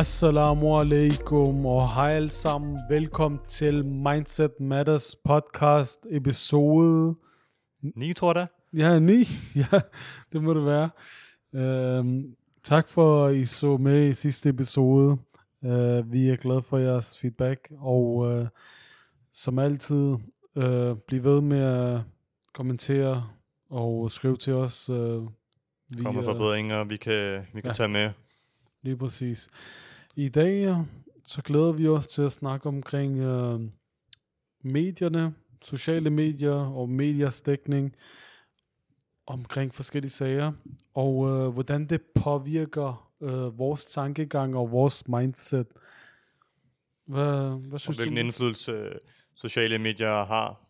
Assalamu alaikum og hej alle sammen. Velkommen til Mindset Matters podcast episode 9, tror jeg. Ja, 9. Ja, det må det være. Øhm, tak for, at I så med i sidste episode. Øh, vi er glade for jeres feedback, og øh, som altid, øh, bliv ved med at kommentere og skrive til os. Øh, vi, Kommer forbedringer, vi kan, vi kan ja. tage med. Lige præcis. I dag så glæder vi os til at snakke omkring øh, medierne, sociale medier og mediers dækning omkring forskellige sager, og øh, hvordan det påvirker øh, vores tankegang og vores mindset. Hvad, hvad synes og hvilken du? indflydelse sociale medier har,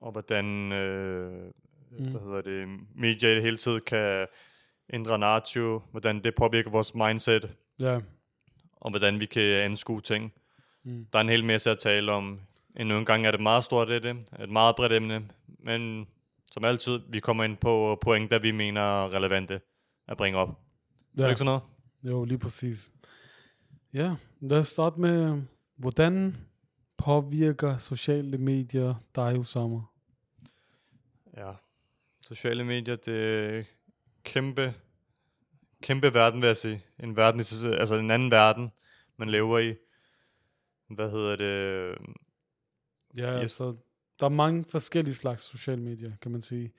og hvordan øh, mm. hvad hedder det, medier i det hele tiden kan ændre narrativ, hvordan det påvirker vores mindset. Ja og hvordan vi kan anskue ting. Mm. Der er en hel masse at tale om. En nogle gange er det meget stort det, et meget bredt emne, men som altid, vi kommer ind på point, der vi mener er relevante at bringe op. Ja. Er det ikke sådan noget? Jo, lige præcis. Ja, lad os starte med, hvordan påvirker sociale medier dig, Osama? Ja, sociale medier, det er kæmpe kæmpe verden, vil jeg sige. En verden, altså en anden verden, man lever i. Hvad hedder det? Ja, yes. altså, der er mange forskellige slags sociale medier, kan man sige.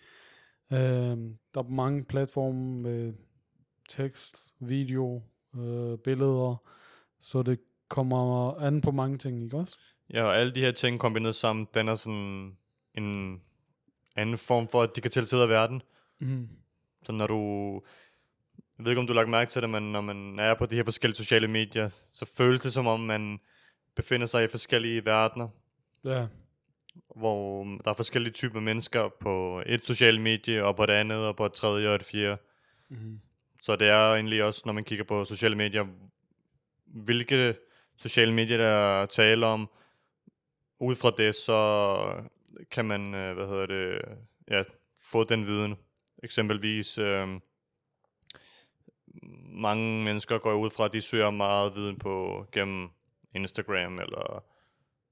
Uh, der er mange platforme med tekst, video, uh, billeder, så det kommer an på mange ting, ikke også? Ja, og alle de her ting kombineret sammen, den er sådan en anden form for digitaliseret verden. Mm. Så når du jeg ved ikke, om du har lagt mærke til det, men når man er på de her forskellige sociale medier, så føles det som om, man befinder sig i forskellige verdener. Ja. Hvor der er forskellige typer mennesker på et socialt medie, og på et andet, og på et tredje og et fjerde. Mm-hmm. Så det er egentlig også, når man kigger på sociale medier, hvilke sociale medier, der taler om, ud fra det, så kan man, øh, hvad hedder det, ja, få den viden. Eksempelvis, øh, mange mennesker går ud fra, at de søger meget viden på gennem Instagram eller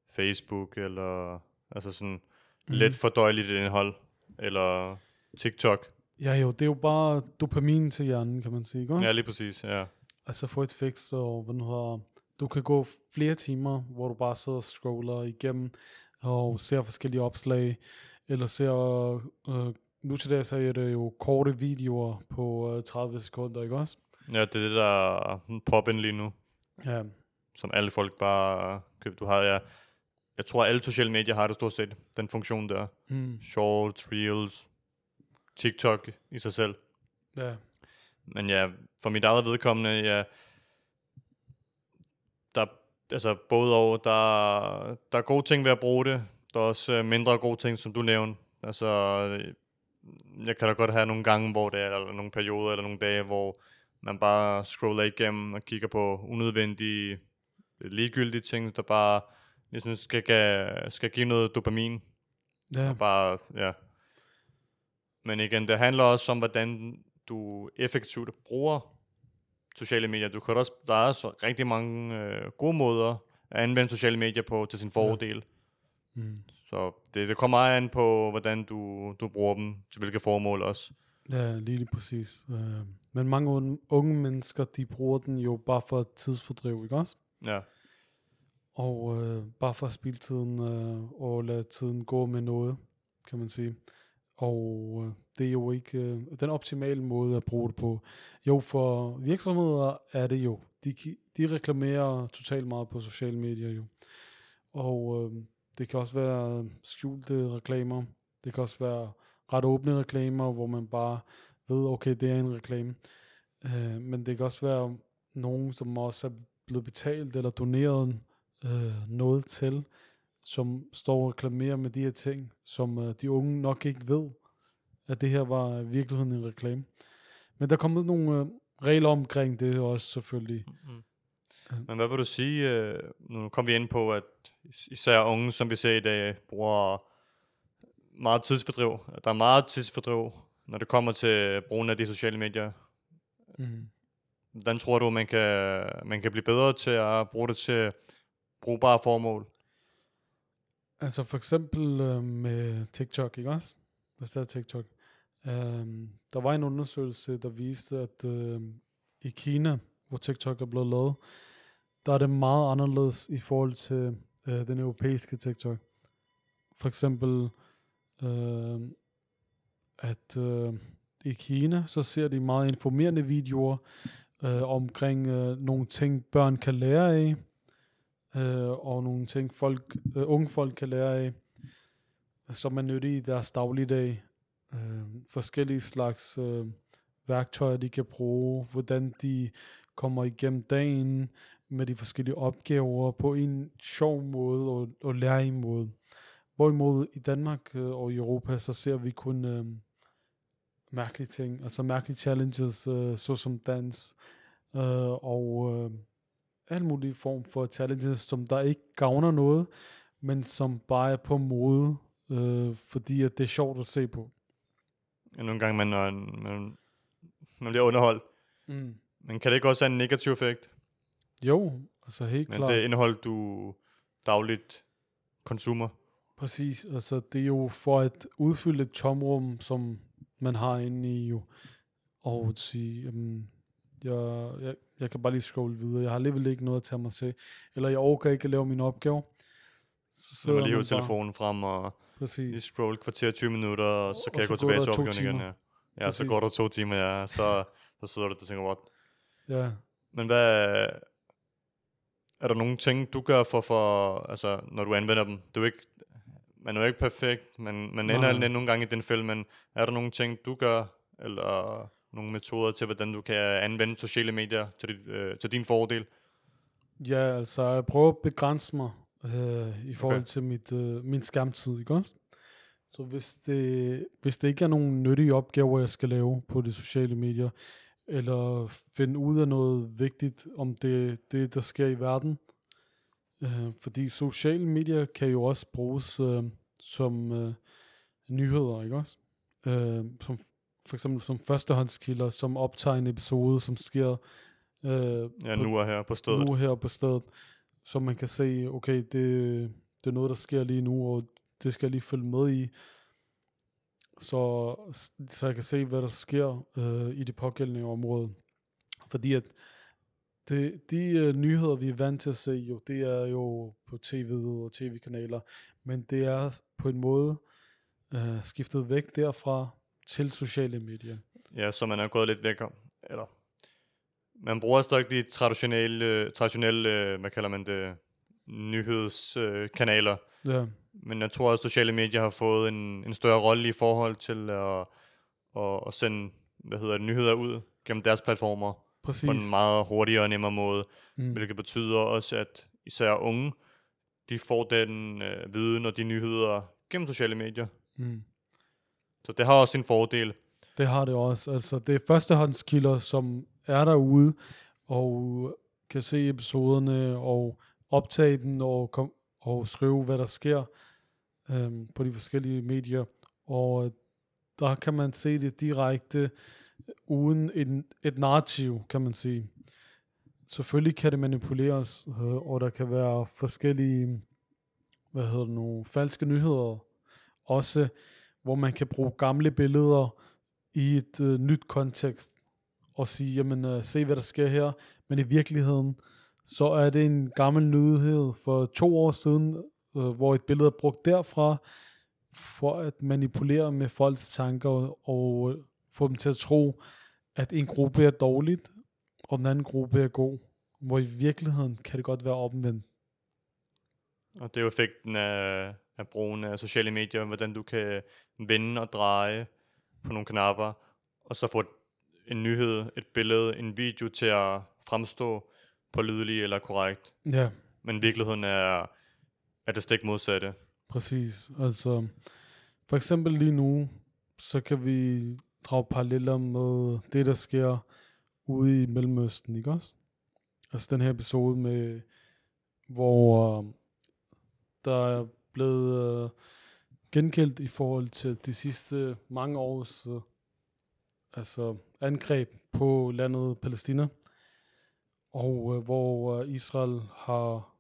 Facebook eller altså sådan mm. let fordøjeligt indhold eller TikTok. Ja jo, det er jo bare dopamin til hjernen, kan man sige, ikke også? Ja, lige præcis, ja. Altså få et fix, og du har, du kan gå flere timer, hvor du bare sidder og scroller igennem og ser forskellige opslag, eller ser, øh, nu til dag så er det jo korte videoer på øh, 30 sekunder, ikke også? Ja, det er det, der er poppen lige nu. Ja. Som alle folk bare køber. Du har, ja, jeg tror, alle sociale medier har det stort set, den funktion der. Hmm. Shorts, Reels, TikTok i sig selv. Ja. Men ja, for mit eget vedkommende, ja, der, altså både over, der, der er gode ting ved at bruge det. Der er også øh, mindre gode ting, som du nævnte. Altså, jeg kan da godt have nogle gange, hvor det er, eller nogle perioder, eller nogle dage, hvor man bare scroller igennem og kigger på unødvendige, ligegyldige ting, der bare ligesom skal, skal give noget dopamin. Ja. Og bare, ja. Men igen, det handler også om, hvordan du effektivt bruger sociale medier. Du kan også, der er også rigtig mange øh, gode måder at anvende sociale medier på til sin fordel. Ja. Mm. Så det, det kommer meget an på, hvordan du, du bruger dem, til hvilke formål også. Ja, lige, lige præcis. Uh, men mange unge, unge mennesker, de bruger den jo bare for tidsfordriv, ikke også? Ja. Og øh, bare for at spille tiden øh, og lade tiden gå med noget, kan man sige. Og øh, det er jo ikke øh, den optimale måde at bruge det på. Jo, for virksomheder er det jo. De, de reklamerer totalt meget på sociale medier jo. Og øh, det kan også være skjulte reklamer. Det kan også være ret åbne reklamer, hvor man bare ved, okay, det er en reklame. Øh, men det kan også være nogen, som også er blevet betalt eller doneret øh, noget til, som står og reklamerer med de her ting, som øh, de unge nok ikke ved, at det her var i virkeligheden en reklame. Men der er kommet nogle øh, regler omkring det også selvfølgelig. Mm. Men hvad vil du sige, øh, nu kom vi ind på, at især unge, som vi ser i dag, bruger meget tidsfordriv. Der er meget tidsfordriv, når det kommer til brugen af de sociale medier. Mm. Hvordan tror du, man kan, man kan blive bedre til at bruge det til brugbare formål? Altså for eksempel øh, med TikTok, ikke også? Hvis det er TikTok. Øh, der var en undersøgelse, der viste, at øh, i Kina, hvor TikTok er blevet lavet, der er det meget anderledes i forhold til øh, den europæiske TikTok. For eksempel, øh, at øh, i Kina, så ser de meget informerende videoer øh, omkring øh, nogle ting, børn kan lære af, øh, og nogle ting, folk, øh, unge folk kan lære af, som er nyttige i deres dagligdag øh, forskellige slags øh, værktøjer, de kan bruge, hvordan de kommer igennem dagen med de forskellige opgaver på en sjov måde og, og lære måde. Hvorimod i Danmark øh, og i Europa, så ser vi kun øh, mærkelige ting, altså mærkelige challenges, øh, såsom dans øh, og øh, alle mulige form for challenges, som der ikke gavner noget, men som bare er på mode, øh, fordi at det er sjovt at se på. Ja, nogle gange man, man, man bliver underholdt. Mm. Men kan det ikke også have en negativ effekt? Jo, altså helt Men klart. Men det indhold, du dagligt konsumer. Præcis, altså det er jo for at udfylde et tomrum, som man har inde i jo, og sige, jamen, jeg, jeg, jeg kan bare lige scrolle videre, jeg har alligevel ikke noget at tage mig til, eller jeg overgår ikke at lave min opgave. Så sidder lige telefonen frem og Præcis. lige scroll kvarter 20 minutter, og så kan og jeg så gå tilbage til opgaven igen. Ja, ja Præcis. så går der to timer, ja, så, så sidder du og tænker, what? Ja. Men hvad, er der nogle ting, du gør for, for altså, når du anvender dem? Du er ikke, man er jo ikke perfekt, men man ender Nej. nogle gange i den film, men er der nogle ting, du gør, eller nogle metoder til, hvordan du kan anvende sociale medier til, dit, øh, til din fordel? Ja, altså jeg prøver at begrænse mig øh, i forhold okay. til mit, øh, min skærmtid, ikke også? Så hvis det, hvis det ikke er nogen nyttige opgaver, jeg skal lave på de sociale medier, eller finde ud af noget vigtigt om det, det der sker i verden, øh, fordi sociale medier kan jo også bruges øh, som øh, nyheder, ikke også? Øh, som for eksempel som førstehåndskilder, som optager en episode, som sker øh, ja, nu er her på stedet. Nu her på stedet så man kan se, okay, det, det er noget, der sker lige nu, og det skal jeg lige følge med i, så, så jeg kan se, hvad der sker øh, i det pågældende område. Fordi at det, de øh, nyheder, vi er vant til at se, jo, det er jo på tv og tv-kanaler, men det er på en måde øh, skiftet væk derfra til sociale medier. Ja, så man er gået lidt væk, eller man bruger stadig de traditionelle, traditionelle hvad kalder man det, nyhedskanaler. Ja. Men jeg tror også, at sociale medier har fået en, en større rolle i forhold til at, at, at sende hvad hedder det, nyheder ud gennem deres platformer. Præcis. På en meget hurtigere og nemmere måde. Mm. Hvilket betyder også, at især unge, de får den øh, viden og de nyheder gennem sociale medier. Mm. Så det har også sin fordel. Det har det også. Altså, det er førstehåndskilder, som er derude, og kan se episoderne, og optage den, og, kom, og skrive, hvad der sker øhm, på de forskellige medier. Og øh, der kan man se det direkte, øh, uden en, et narrativ, kan man sige. Selvfølgelig kan det manipuleres, øh, og der kan være forskellige, hvad hedder det nu, falske nyheder, også hvor man kan bruge gamle billeder i et øh, nyt kontekst og sige, jamen øh, se hvad der sker her, men i virkeligheden, så er det en gammel nyhed for to år siden, øh, hvor et billede er brugt derfra, for at manipulere med folks tanker og, og få dem til at tro, at en gruppe er dårligt, og den anden gruppe er god. Hvor i virkeligheden kan det godt være omvendt. Og det er jo effekten af, af brugen af sociale medier, hvordan du kan vende og dreje på nogle knapper, og så få en nyhed, et billede, en video til at fremstå pålidelig eller korrekt. Ja. Men virkeligheden er, er det stik modsatte. Præcis. Altså, for eksempel lige nu, så kan vi drage paralleller med det, der sker ude i Mellemøsten, ikke også? Altså den her episode med, hvor øh, der er blevet øh, gengældt i forhold til de sidste mange års øh, altså angreb på landet Palæstina, og øh, hvor øh, Israel har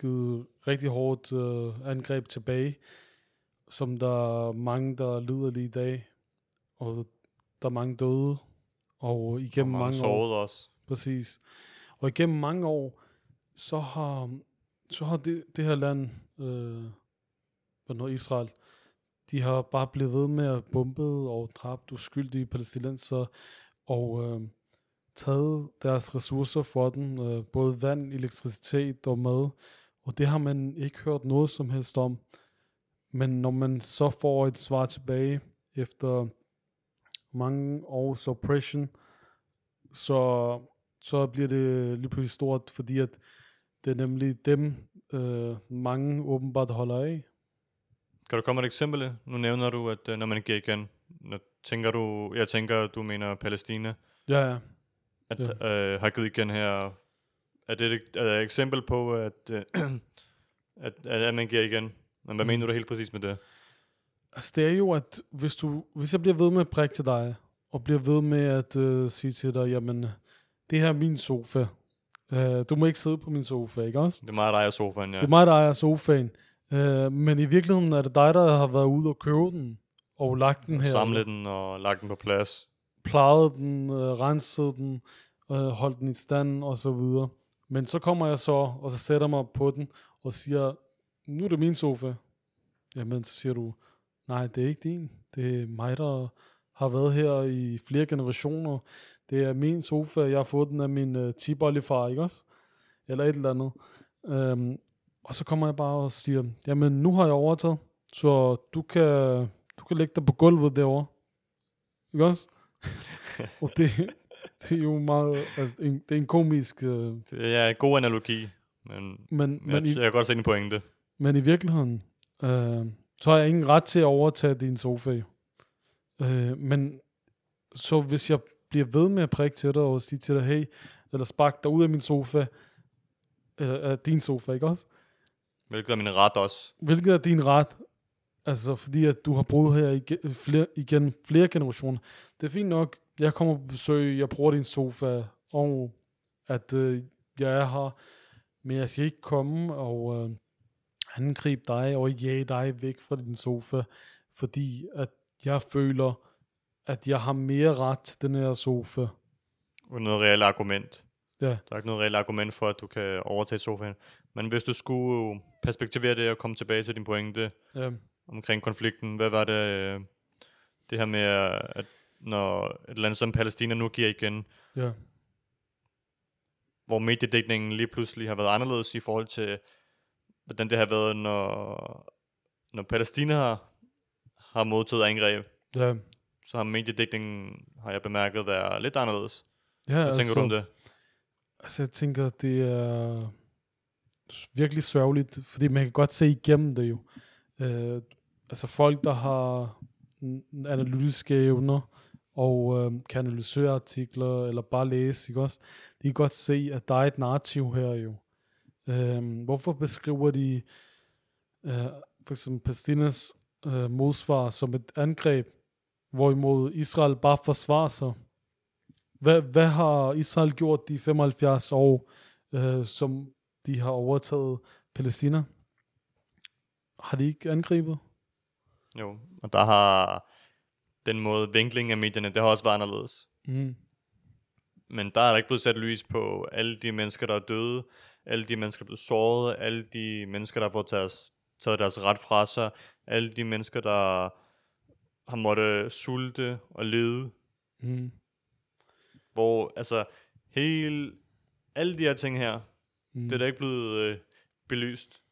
givet rigtig hårdt øh, angreb tilbage, som der er mange, der lider lige i dag, og der er mange døde, og igennem og mange år, også. præcis, og igennem mange år, så har, så har det, det her land, øh, og nu Israel, de har bare blevet ved med at bombe og dræbt uskyldige palæstinenser, og øh, taget deres ressourcer for den, øh, både vand, elektricitet og mad, og det har man ikke hørt noget som helst om. Men når man så får et svar tilbage efter mange års oppression, så, så bliver det lige pludselig stort, fordi at det er nemlig dem, øh, mange åbenbart holder af. Kan du komme med et eksempel? Nu nævner du, at øh, når man giver igen, når tænker du, jeg tænker, du mener Palæstina, Ja, ja. at ja. øh, har givet igen her. Er det et, er det et eksempel på, at, øh, at, at, at man giver igen? Men hvad Mm. mener du helt præcis med det? Altså det er jo, at hvis, du, hvis jeg bliver ved med at prikke til dig, og bliver ved med at øh, sige til dig, jamen, det her er min sofa. Øh, du må ikke sidde på min sofa, ikke også? Det er meget dig og sofaen, ja. Det er mig, der ejer sofaen. Øh, men i virkeligheden er det dig, der har været ude og købe den, og lagt den her. Samle den og lagt den på plads. plejet den, øh, renset den, øh, holdt den i stand og så videre. Men så kommer jeg så, og så sætter mig på den, og siger, nu er det min sofa. Jamen, så siger du, nej, det er ikke din. Det er mig, der har været her i flere generationer. Det er min sofa, jeg har fået den af min øh, tibollefar, ikke også? Eller et eller andet. Øhm, og så kommer jeg bare og siger, jamen nu har jeg overtaget, så du kan, du kan lægge dig på gulvet derovre. Ikke også? og det, det er jo meget, altså, en, det er en komisk, øh, Det er en god analogi, men, men, men men, jeg, i, jeg kan godt se din pointe. men i virkeligheden, øh, så har jeg ingen ret til at overtage din sofa. Øh, men så hvis jeg bliver ved med at prikke til dig og sige til dig, hey, eller spark dig ud af min sofa, eller af din sofa, ikke også? Hvilket er min ret også. Hvilket er din ret, altså fordi at du har boet her igen flere, igen flere generationer. Det er fint nok, jeg kommer på besøg, jeg bruger din sofa, og at øh, jeg er her, men jeg skal ikke komme og øh, angribe dig og jage dig væk fra din sofa, fordi at jeg føler, at jeg har mere ret til den her sofa. Uden noget reelt argument. Ja, Der er ikke noget reelt argument for, at du kan overtage sofaen. Men hvis du skulle perspektivere det og komme tilbage til din pointe ja, omkring konflikten, hvad var det, øh, det her med, at når et land som Palæstina nu giver igen, ja, hvor mediedækningen lige pludselig har været anderledes i forhold til, hvordan det har været, når, når Palæstina har, har modtaget angreb, ja. så har mediedækningen, har jeg bemærket, været lidt anderledes. ja Hvad tænker du om det? Altså, jeg tænker, det er virkelig sørgeligt, fordi man kan godt se igennem det jo. Øh, altså folk, der har analytiske evner, og øh, kan analysere artikler, eller bare læse, ikke også? De kan godt se, at der er et narrativ her jo. Øh, hvorfor beskriver de øh, for eksempel Palæstinas øh, modsvar som et angreb, hvorimod Israel bare forsvarer sig? Hvad, hvad har Israel gjort de 75 år, øh, som de har overtaget Palæstina? Har de ikke angrebet? Jo, og der har den måde vinkling af medierne, det har også været anderledes. Mm. Men der er der ikke blevet sat lys på alle de mennesker, der er døde, alle de mennesker, der er blevet såret, alle de mennesker, der har fået deres, taget deres ret fra sig, alle de mennesker, der har måttet sulte og lede, Mm. Hvor altså hele, alle de her ting her, Mm. det er da ikke blevet øh, belyst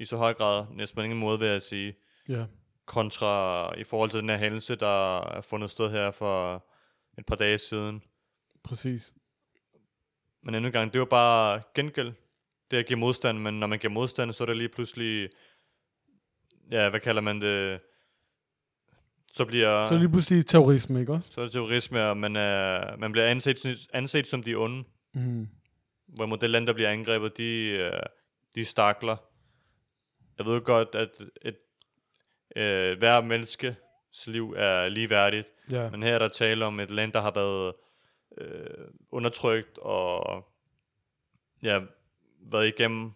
i så høj grad, næsten på ingen måde vil jeg sige, Ja. kontra i forhold til den her hændelse, der er fundet sted her for et par dage siden. Præcis. Men endnu en gang, det var bare gengæld. Det at give modstand, men når man giver modstand, så er det lige pludselig, ja, hvad kalder man det, så bliver... Så er det lige pludselig terrorisme, ikke også? Så er det terrorisme, og man, er, man bliver anset, anset som de onde. Mm. Hvorimod det land, der bliver angrebet, de, øh, de stakler. Jeg ved godt, at et, øh, hver menneskes liv er ligeværdigt. Ja. Men her er der tale om et land, der har været øh, undertrykt og ja, været igennem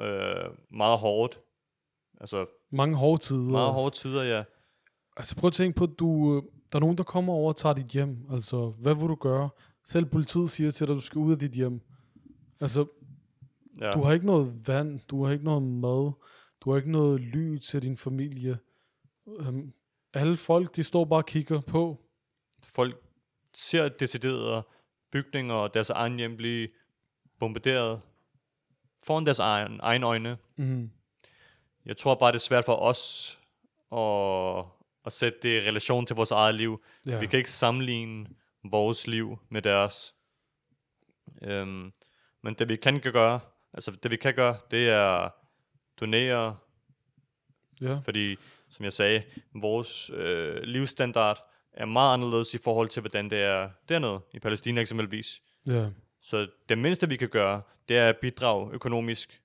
øh, meget hårdt. Altså Mange hårde tider. meget hårde tider, ja. Altså prøv at tænke på, at du, øh, der er nogen, der kommer over og tager dit hjem. Altså, hvad vil du gøre? Selv politiet siger til dig, at du skal ud af dit hjem. Altså, ja. du har ikke noget vand, du har ikke noget mad, du har ikke noget ly til din familie. Um, alle folk, de står bare og kigger på. Folk ser deciderede bygninger og deres egen hjem blive bombarderet foran deres egen, egen øjne. Mm. Jeg tror bare, det er svært for os at, at sætte det i relation til vores eget liv. Ja. Vi kan ikke sammenligne vores liv med deres. Øhm, men det vi kan gøre, altså det vi kan gøre, det er donere, ja. fordi som jeg sagde, vores øh, livsstandard er meget anderledes i forhold til, hvordan det er dernede, i Palæstina eksempelvis. Ja. Så det mindste vi kan gøre, det er at bidrage økonomisk.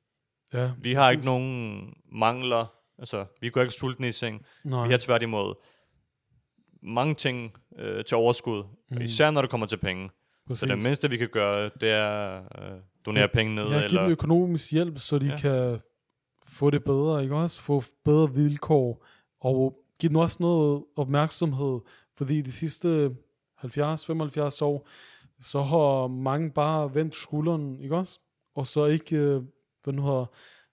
Ja, Vi har ikke nogen mangler, altså vi går ikke sultne i seng. Nej. Vi har tværtimod mange ting øh, til overskud, mm. især når det kommer til penge. Præcis. Så det mindste vi kan gøre, det er øh, donere Ja, penge ned. Ja, give eller, dem økonomisk hjælp, så de ja. kan få det bedre, ikke også? Få bedre vilkår, og give dem også noget opmærksomhed, fordi de sidste 70-75 år, så har mange bare vendt skulderen, ikke også? Og så ikke, øh, hvad nu har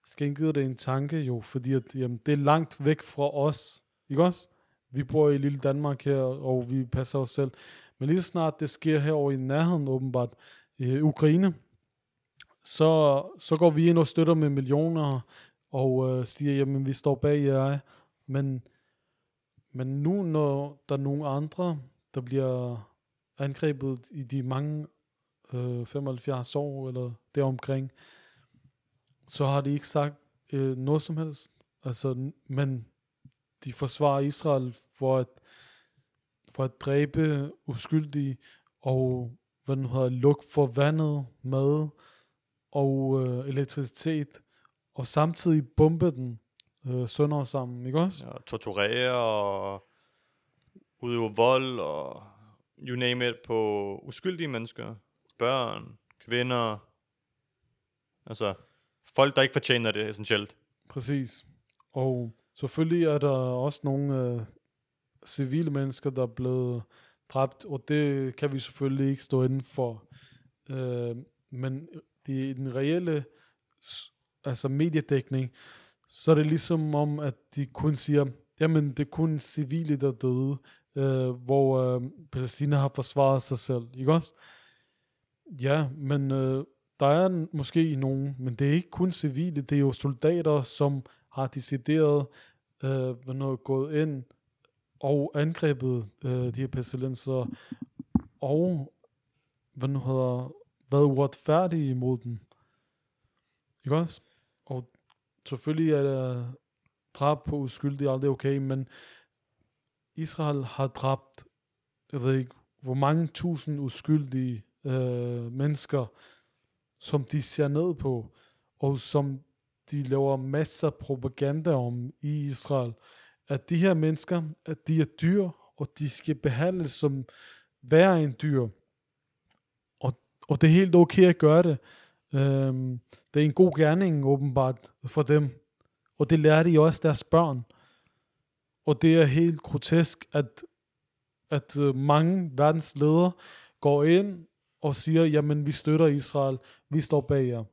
skænkede det en tanke jo, fordi at, jamen, det er langt væk fra os, ikke også? Vi bor i lille Danmark her, og vi passer os selv. Men lige så snart det sker herovre i nærheden, åbenbart, i øh, Ukraine, så, så går vi ind og støtter med millioner, og øh, siger, jamen vi står bag jer. Men, men nu, når der er nogle andre, der bliver angrebet i de mange øh, 75 år, eller deromkring, så har de ikke sagt øh, noget som helst. Altså, men de forsvarer Israel for at, for at dræbe uskyldige, og hvad nu hedder, luk for vandet, mad og øh, elektricitet, og samtidig bombe den øh, sønder sammen, ikke også? ja, torturere og udøve vold og you name it på uskyldige mennesker. Børn, kvinder. Altså, folk, der ikke fortjener det essentielt. Præcis. Og selvfølgelig er der også nogle øh, civile mennesker, der er blevet dræbt, og det kan vi selvfølgelig ikke stå inden for. Øh, men det, den reelle altså mediedækning, så er det ligesom om, at de kun siger, jamen det er kun civile, der døde, øh, hvor øh, Palæstina har forsvaret sig selv, ikke også? Ja, men øh, der er måske nogen, men det er ikke kun civile, det er jo soldater, som har decideret øh, noget, gået ind og angrebet øh, de her pestilenser, og hvad nu hedder, været uretfærdige imod dem. Ikke også? Og selvfølgelig er der drab på uskyldige aldrig okay, men Israel har dræbt, jeg ved ikke, hvor mange tusind uskyldige øh, mennesker, som de ser ned på, og som de laver masser af propaganda om i Israel, at de her mennesker, at de er dyr, og de skal behandles som værre end dyr. Og, og det er helt okay at gøre det. Øhm, det er en god gerning åbenbart for dem. Og det lærer de også deres børn. Og det er helt grotesk, at, at øh, mange verdens ledere går ind og siger, jamen vi støtter Israel, vi står bag jer.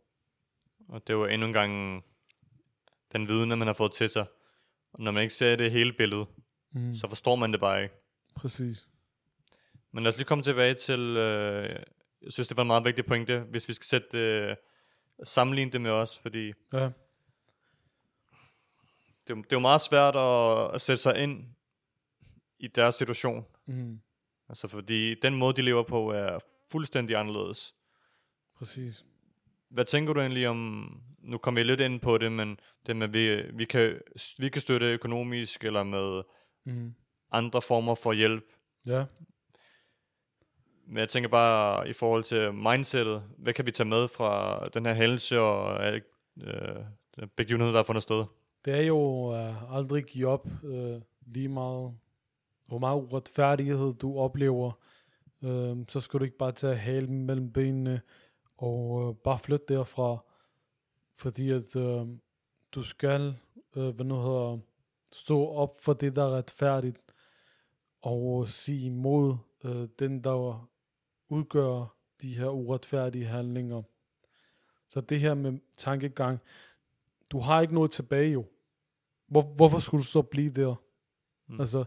Og det er jo endnu en gang den viden, man har fået til sig. Og når man ikke ser det hele billede, Mm, så forstår man det bare ikke. præcis. Men lad os lige komme tilbage til, øh, jeg synes, det var en meget vigtig pointe, hvis vi skal sætte, øh, sammenligne det med os, fordi Ja, det, er det er jo meget svært at, at sætte sig ind i deres situation. mm, Altså fordi den måde, de lever på, er fuldstændig anderledes. præcis. Hvad tænker du egentlig om, nu kommer jeg lidt ind på det, men det med, vi, vi, kan, vi kan støtte økonomisk, eller med, Mm, andre former for hjælp. Ja. Men jeg tænker bare i forhold til mindsetet, hvad kan vi tage med fra den her hændelse og øh, øh, begivenhed, der er fundet sted? Det er jo uh, aldrig give op uh, lige meget, hvor meget uretfærdighed du oplever. Uh, så skal du ikke bare tage halen mellem benene og uh, bare flytte derfra. Fordi at uh, du skal, uh, hvad nu hedder, stå op for det, der er retfærdigt. Og sige imod uh, den, der udgør de her uretfærdige handlinger. Så det her med tankegang, du har ikke noget tilbage jo. Hvor, hvorfor skulle du så blive der? Mm. Altså,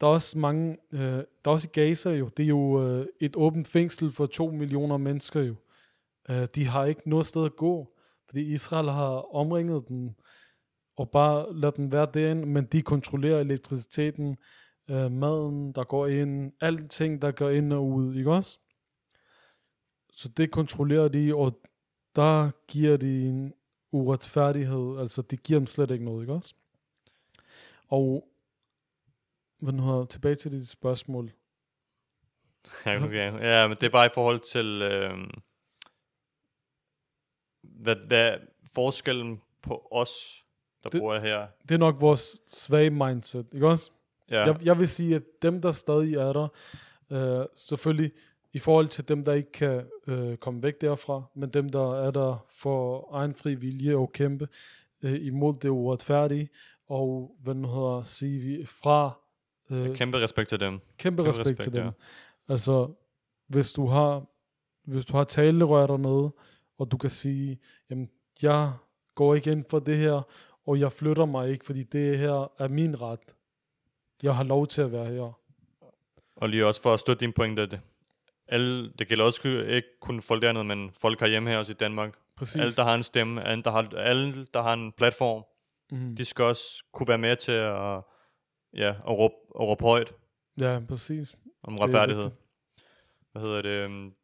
der er også mange, øh, der er også i Gaza jo, det er jo øh, et åbent fængsel for to millioner mennesker jo. Øh, de har ikke noget sted at gå, fordi Israel har omringet den, og bare lader den være derinde, men de kontrollerer elektriciteten, øh, maden, der går ind, alting, der går ind og ud, ikke også? Så det kontrollerer de, og der giver de en uretfærdighed, altså det giver dem slet ikke noget, ikke også? Og hvad nu har tilbage til dit spørgsmål. Ja, okay. ja, men det er bare i forhold til, øh, hvad, hvad forskellen på os, der det, bor her. Det er nok vores svage mindset, ikke også? Ja. Jeg, jeg vil sige, at dem, der stadig er der, øh, selvfølgelig i forhold til dem, der ikke kan øh, komme væk derfra, men dem, der er der for egen fri vilje og kæmpe øh, imod det uretfærdige, og hvad nu hedder, sige vi, fra... Øh, kæmpe respekt til dem. Kæmpe, kæmpe respekt, respekt til dem. Ja. Altså, hvis du har, hvis du har talerør dernede, og du kan sige, jamen, jeg går ikke ind for det her, og jeg flytter mig ikke, fordi det her er min ret. Jeg har lov til at være her. Og lige også for at støtte din pointe, det, alle, det gælder også ikke kun folk dernede, men folk hjemme her også i Danmark. Præcis. Alle, der har en stemme, alle, der har, alle, der har en platform, mm. de skal også kunne være med til at, ja, at, råbe, at råbe højt. Ja, præcis. Om retfærdighed. Hvad hedder det? Øhm,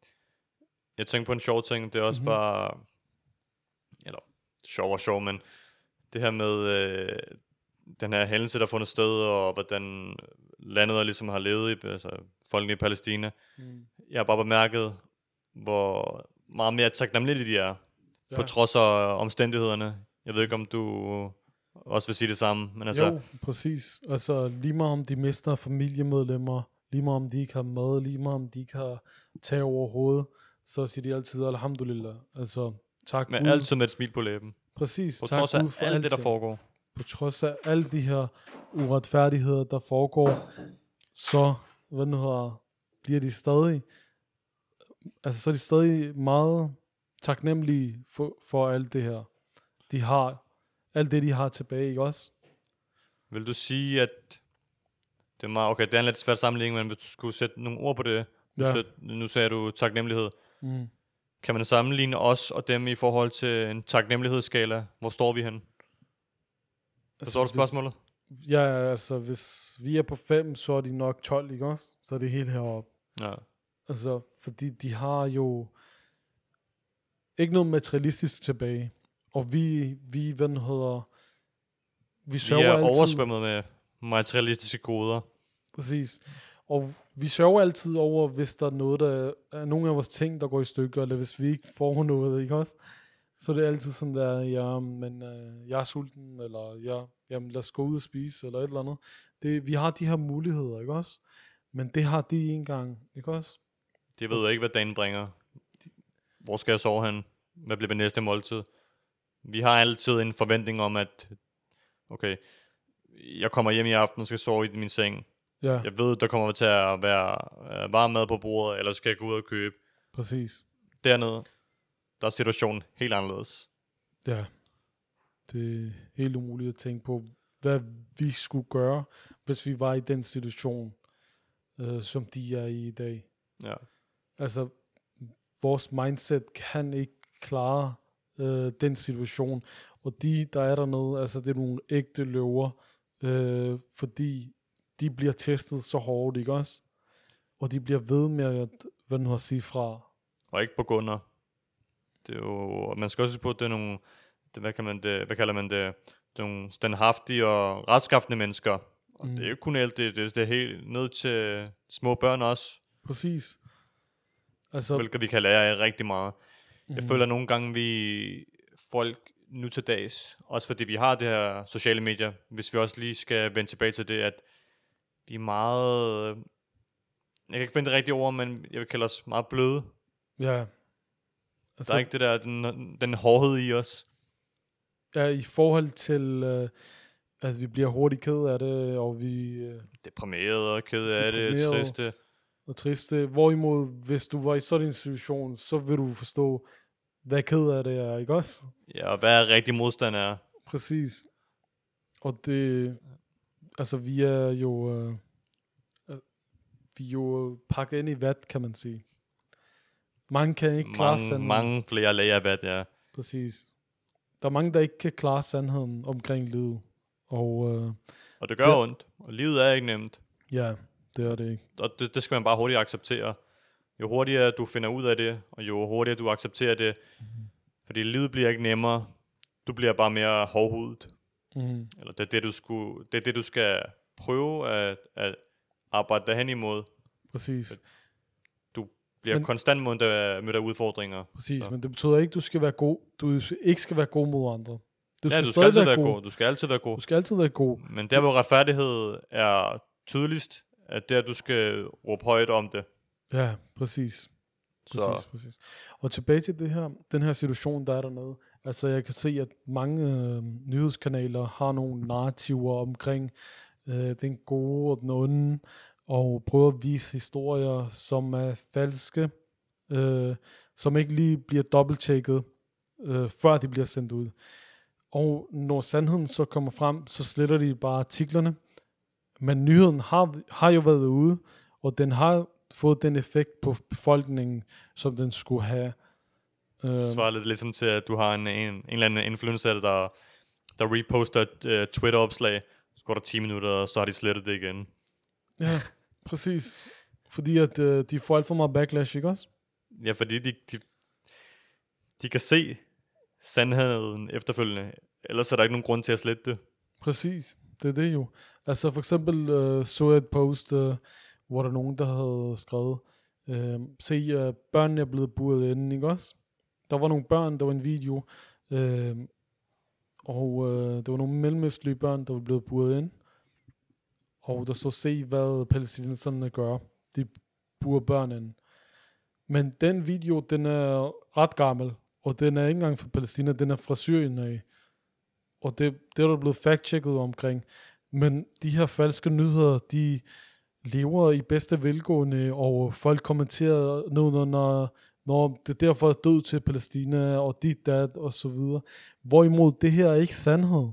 jeg tænker på en sjov ting, det er også mm-hmm. bare, eller sjov og sjov, men det her med øh, den her hændelse, der er fundet sted, og hvordan landet ligesom har levet i, altså folkene i Palæstina. Mm. Jeg har bare bemærket, hvor meget mere taknemmelige de er, ja. på trods af omstændighederne. Jeg ved ikke, om du også vil sige det samme. Men altså, jo, præcis. Altså lige meget om de mister familiemedlemmer, lige meget om de ikke har mad, lige meget om de ikke har tag over hovedet, så siger de altid alhamdulillah. Altså tak Men Gud. altid med et smil på læben. Præcis. På tak trods af Gud for alt det, der foregår. På trods af alle de her uretfærdigheder, der foregår, så hvad nu hedder, bliver de stadig, altså så er de stadig meget taknemmelige for, for alt det her. De har, alt det de har tilbage, ikke også? Vil du sige, at det er meget, okay, det er en lidt svært sammenligning, men hvis du skulle sætte nogle ord på det, ja. så, nu sagde du taknemmelighed. Mm. Kan man sammenligne os og dem i forhold til en taknemmelighedsskala? Hvor står vi hen? Forstår altså, du spørgsmålet? Ja, altså hvis vi er på 5, så er de nok 12, ikke også? Så er det helt heroppe. Ja. Altså, fordi de har jo ikke noget materialistisk tilbage. Og vi, vi hvad hedder, vi, vi er altid, oversvømmet med materialistiske goder. Præcis. Og vi sørger altid over, hvis der er noget, der er nogle af vores ting, der går i stykker, eller hvis vi ikke får noget, ikke også? Så det er altid sådan der, ja, men øh, jeg er sulten, eller ja, jamen lad os gå ud og spise, eller et eller andet. Det, vi har de her muligheder, ikke også? Men det har de en gang, ikke også? De ved ikke, hvad dagen bringer. Hvor skal jeg sove hen? Hvad bliver det næste måltid? Vi har altid en forventning om, at okay, jeg kommer hjem i aften og skal sove i min seng. Ja. Jeg ved, der kommer til at være øh, varm mad på bordet, eller skal jeg gå ud og købe. Præcis. Dernede, der er situationen helt anderledes. Ja, det er helt umuligt at tænke på, hvad vi skulle gøre, hvis vi var i den situation, øh, som de er i i dag. Ja. Altså, vores mindset kan ikke klare øh, den situation, og de, der er dernede, altså det er nogle ægte løver, øh, fordi de bliver testet så hårdt, ikke også? Og de bliver ved med at, hvad nu har sige fra. Og ikke på gunder. Det er jo, man skal også på, at det er nogle, det, hvad, kan man det, hvad kalder man det, det er nogle standhaftige og retskaffende mennesker, Og mm. det er jo ikke kun alt, det, det, det er helt ned til små børn også. Præcis. Altså, Hvilket vi kan lære af rigtig meget. Mm. Jeg Mhm. føler nogle gange, vi folk nu til dags, også fordi vi har det her sociale medier, hvis vi også lige skal vende tilbage til det, at vi er meget, jeg kan ikke finde det rigtige ord, men jeg vil kalde os meget bløde. ja. Der Altså, er ikke det der, den, den hårdhed i os. ja, i forhold til, øh, at vi bliver hurtigt ked af det, og vi øh, Deprimeret og ked af det, triste. Er triste. Hvorimod, hvis du var i sådan en situation, så vil du forstå, hvad ked af det er, ikke også? Ja, og hvad er rigtig modstand er. Præcis. Og det, altså vi er jo, øh, øh, vi er jo pakket ind i vat, kan man sige. Mange kan ikke klare Mange, sandheden. mange flere lag af det er. Præcis. Der er mange, der ikke kan klare sandheden omkring livet. Og øh, Og det gør Ja. ondt. Og livet er ikke nemt. ja, det er det ikke. Og det, det skal man bare hurtigt acceptere. Jo hurtigere du finder ud af det, og jo hurtigere du accepterer det, fordi livet bliver ikke nemmere, du bliver bare mere hårdhudet. Mm, Eller det er det, du, skulle, det, er det, du skal prøve at, at arbejde derhen imod. præcis. Du bliver Men- konstant mødt af, mødt af udfordringer. Præcis, Så. men det betyder ikke, du skal være god. Du ikke skal være god mod andre. Du skal, ja, du skal altid være være god. god. Du skal altid være god. Du skal altid være god. Men der, hvor retfærdighed er tydeligst, at der, du skal råbe højt om det. Ja, præcis. Præcis, Så præcis. Og tilbage til det her, den her situation, der er dernede. Altså, jeg kan se, at mange øh, nyhedskanaler har nogle narrativer omkring øh, den gode og den onde, og prøver at vise historier, som er falske, øh, som ikke lige bliver dobbelttjekket, øh, før de bliver sendt ud. Og når sandheden så kommer frem, så sletter de bare artiklerne. Men nyheden har, har jo været ude, og den har fået den effekt på befolkningen, som den skulle have. Øh, det svarer lidt ligesom til, at du har en, en, en eller anden influencer, der, der reposter et uh, Twitter-opslag, så går der 10 minutter, og så har de slettet det igen. ja, præcis. Fordi at øh, de får alt for meget backlash, ikke også? Ja, fordi de, de, de kan se sandheden efterfølgende. Ellers er der ikke nogen grund til at slette det. Præcis, det er det jo. Altså for eksempel øh, så jeg et post, øh, hvor der er nogen, der havde skrevet, øh, se, øh, børnene er blevet buret inden, ikke også? Der var nogle børn, der var en video, øh, og øh, der var nogle mellemøstlige børn, der var blevet buret ind. Og der så se, hvad palæstinenserne gør. De burer børn. Men den video, den er ret gammel, og den er ikke engang fra Palæstina, den er fra Syrien af. Og det, det er der blevet fact-checket omkring. Men de her falske nyheder, de lever i bedste velgående, og folk kommenterer nu, når, når det derfor er død til Palæstina, og dit, dat, og så videre. Hvorimod det her er ikke sandhed.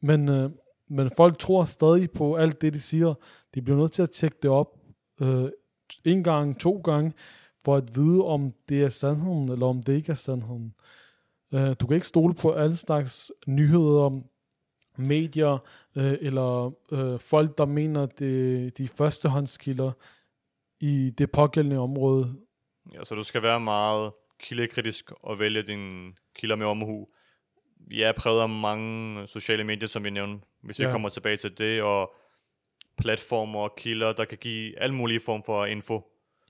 Men, øh, men folk tror stadig på alt det, de siger. De bliver nødt til at tjekke det op øh, en gang, to gange, for at vide, om det er sandheden, eller om det ikke er sandheden. Øh, du kan ikke stole på alle slags nyheder, medier, øh, eller øh, folk, der mener, at det de er førstehåndskilder i det pågældende område. Ja, så du skal være meget kildekritisk og vælge dine kilder med omhu. Vi er præget af mange sociale medier, som vi nævnte, hvis Ja. vi kommer tilbage til det, og platformer og kilder, der kan give alle mulige form for info.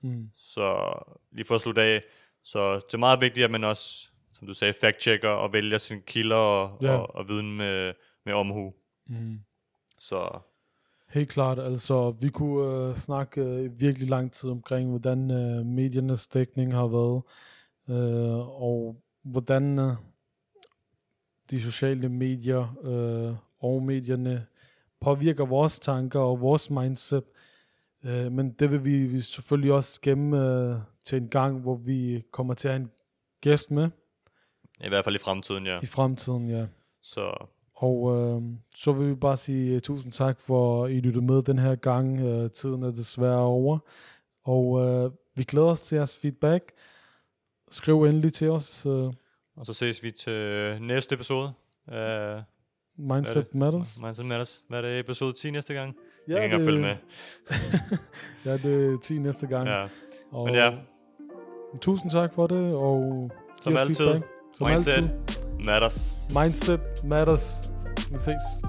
Mm. Så lige for at slutte af, så det er meget vigtigt, at man også, som du sagde, fact-checker og vælger sine kilder og, Ja. og, og viden med, med omhu. Mm. Så Helt klart, altså vi kunne øh, snakke øh, virkelig lang tid omkring, hvordan øh, mediernes dækning har været, øh, og hvordan øh, de sociale medier øh, og medierne påvirker vores tanker og vores mindset. Øh, men det vil vi, vi selvfølgelig også gemme øh, til en gang, hvor vi kommer til at have en gæst med i hvert fald i fremtiden, ja. i fremtiden, ja. Så Og øh, så vil vi bare sige uh, tusind tak for, at I lyttede med den her gang. Uh, tiden er desværre over. Og uh, vi glæder os til jeres feedback. Skriv endelig til os. Uh, og så ses vi til næste episode af Mindset Matters. Mindset Matters. Hvad er det, episode 10 næste gang? Ja, jeg kan ikke engang følge med. ja, det er 10 næste gang. Ja. Og, Men ja, Tusind tak for det, og som altid, feedback. Som mindset altid. matters. Mindset Matters. Vi ses.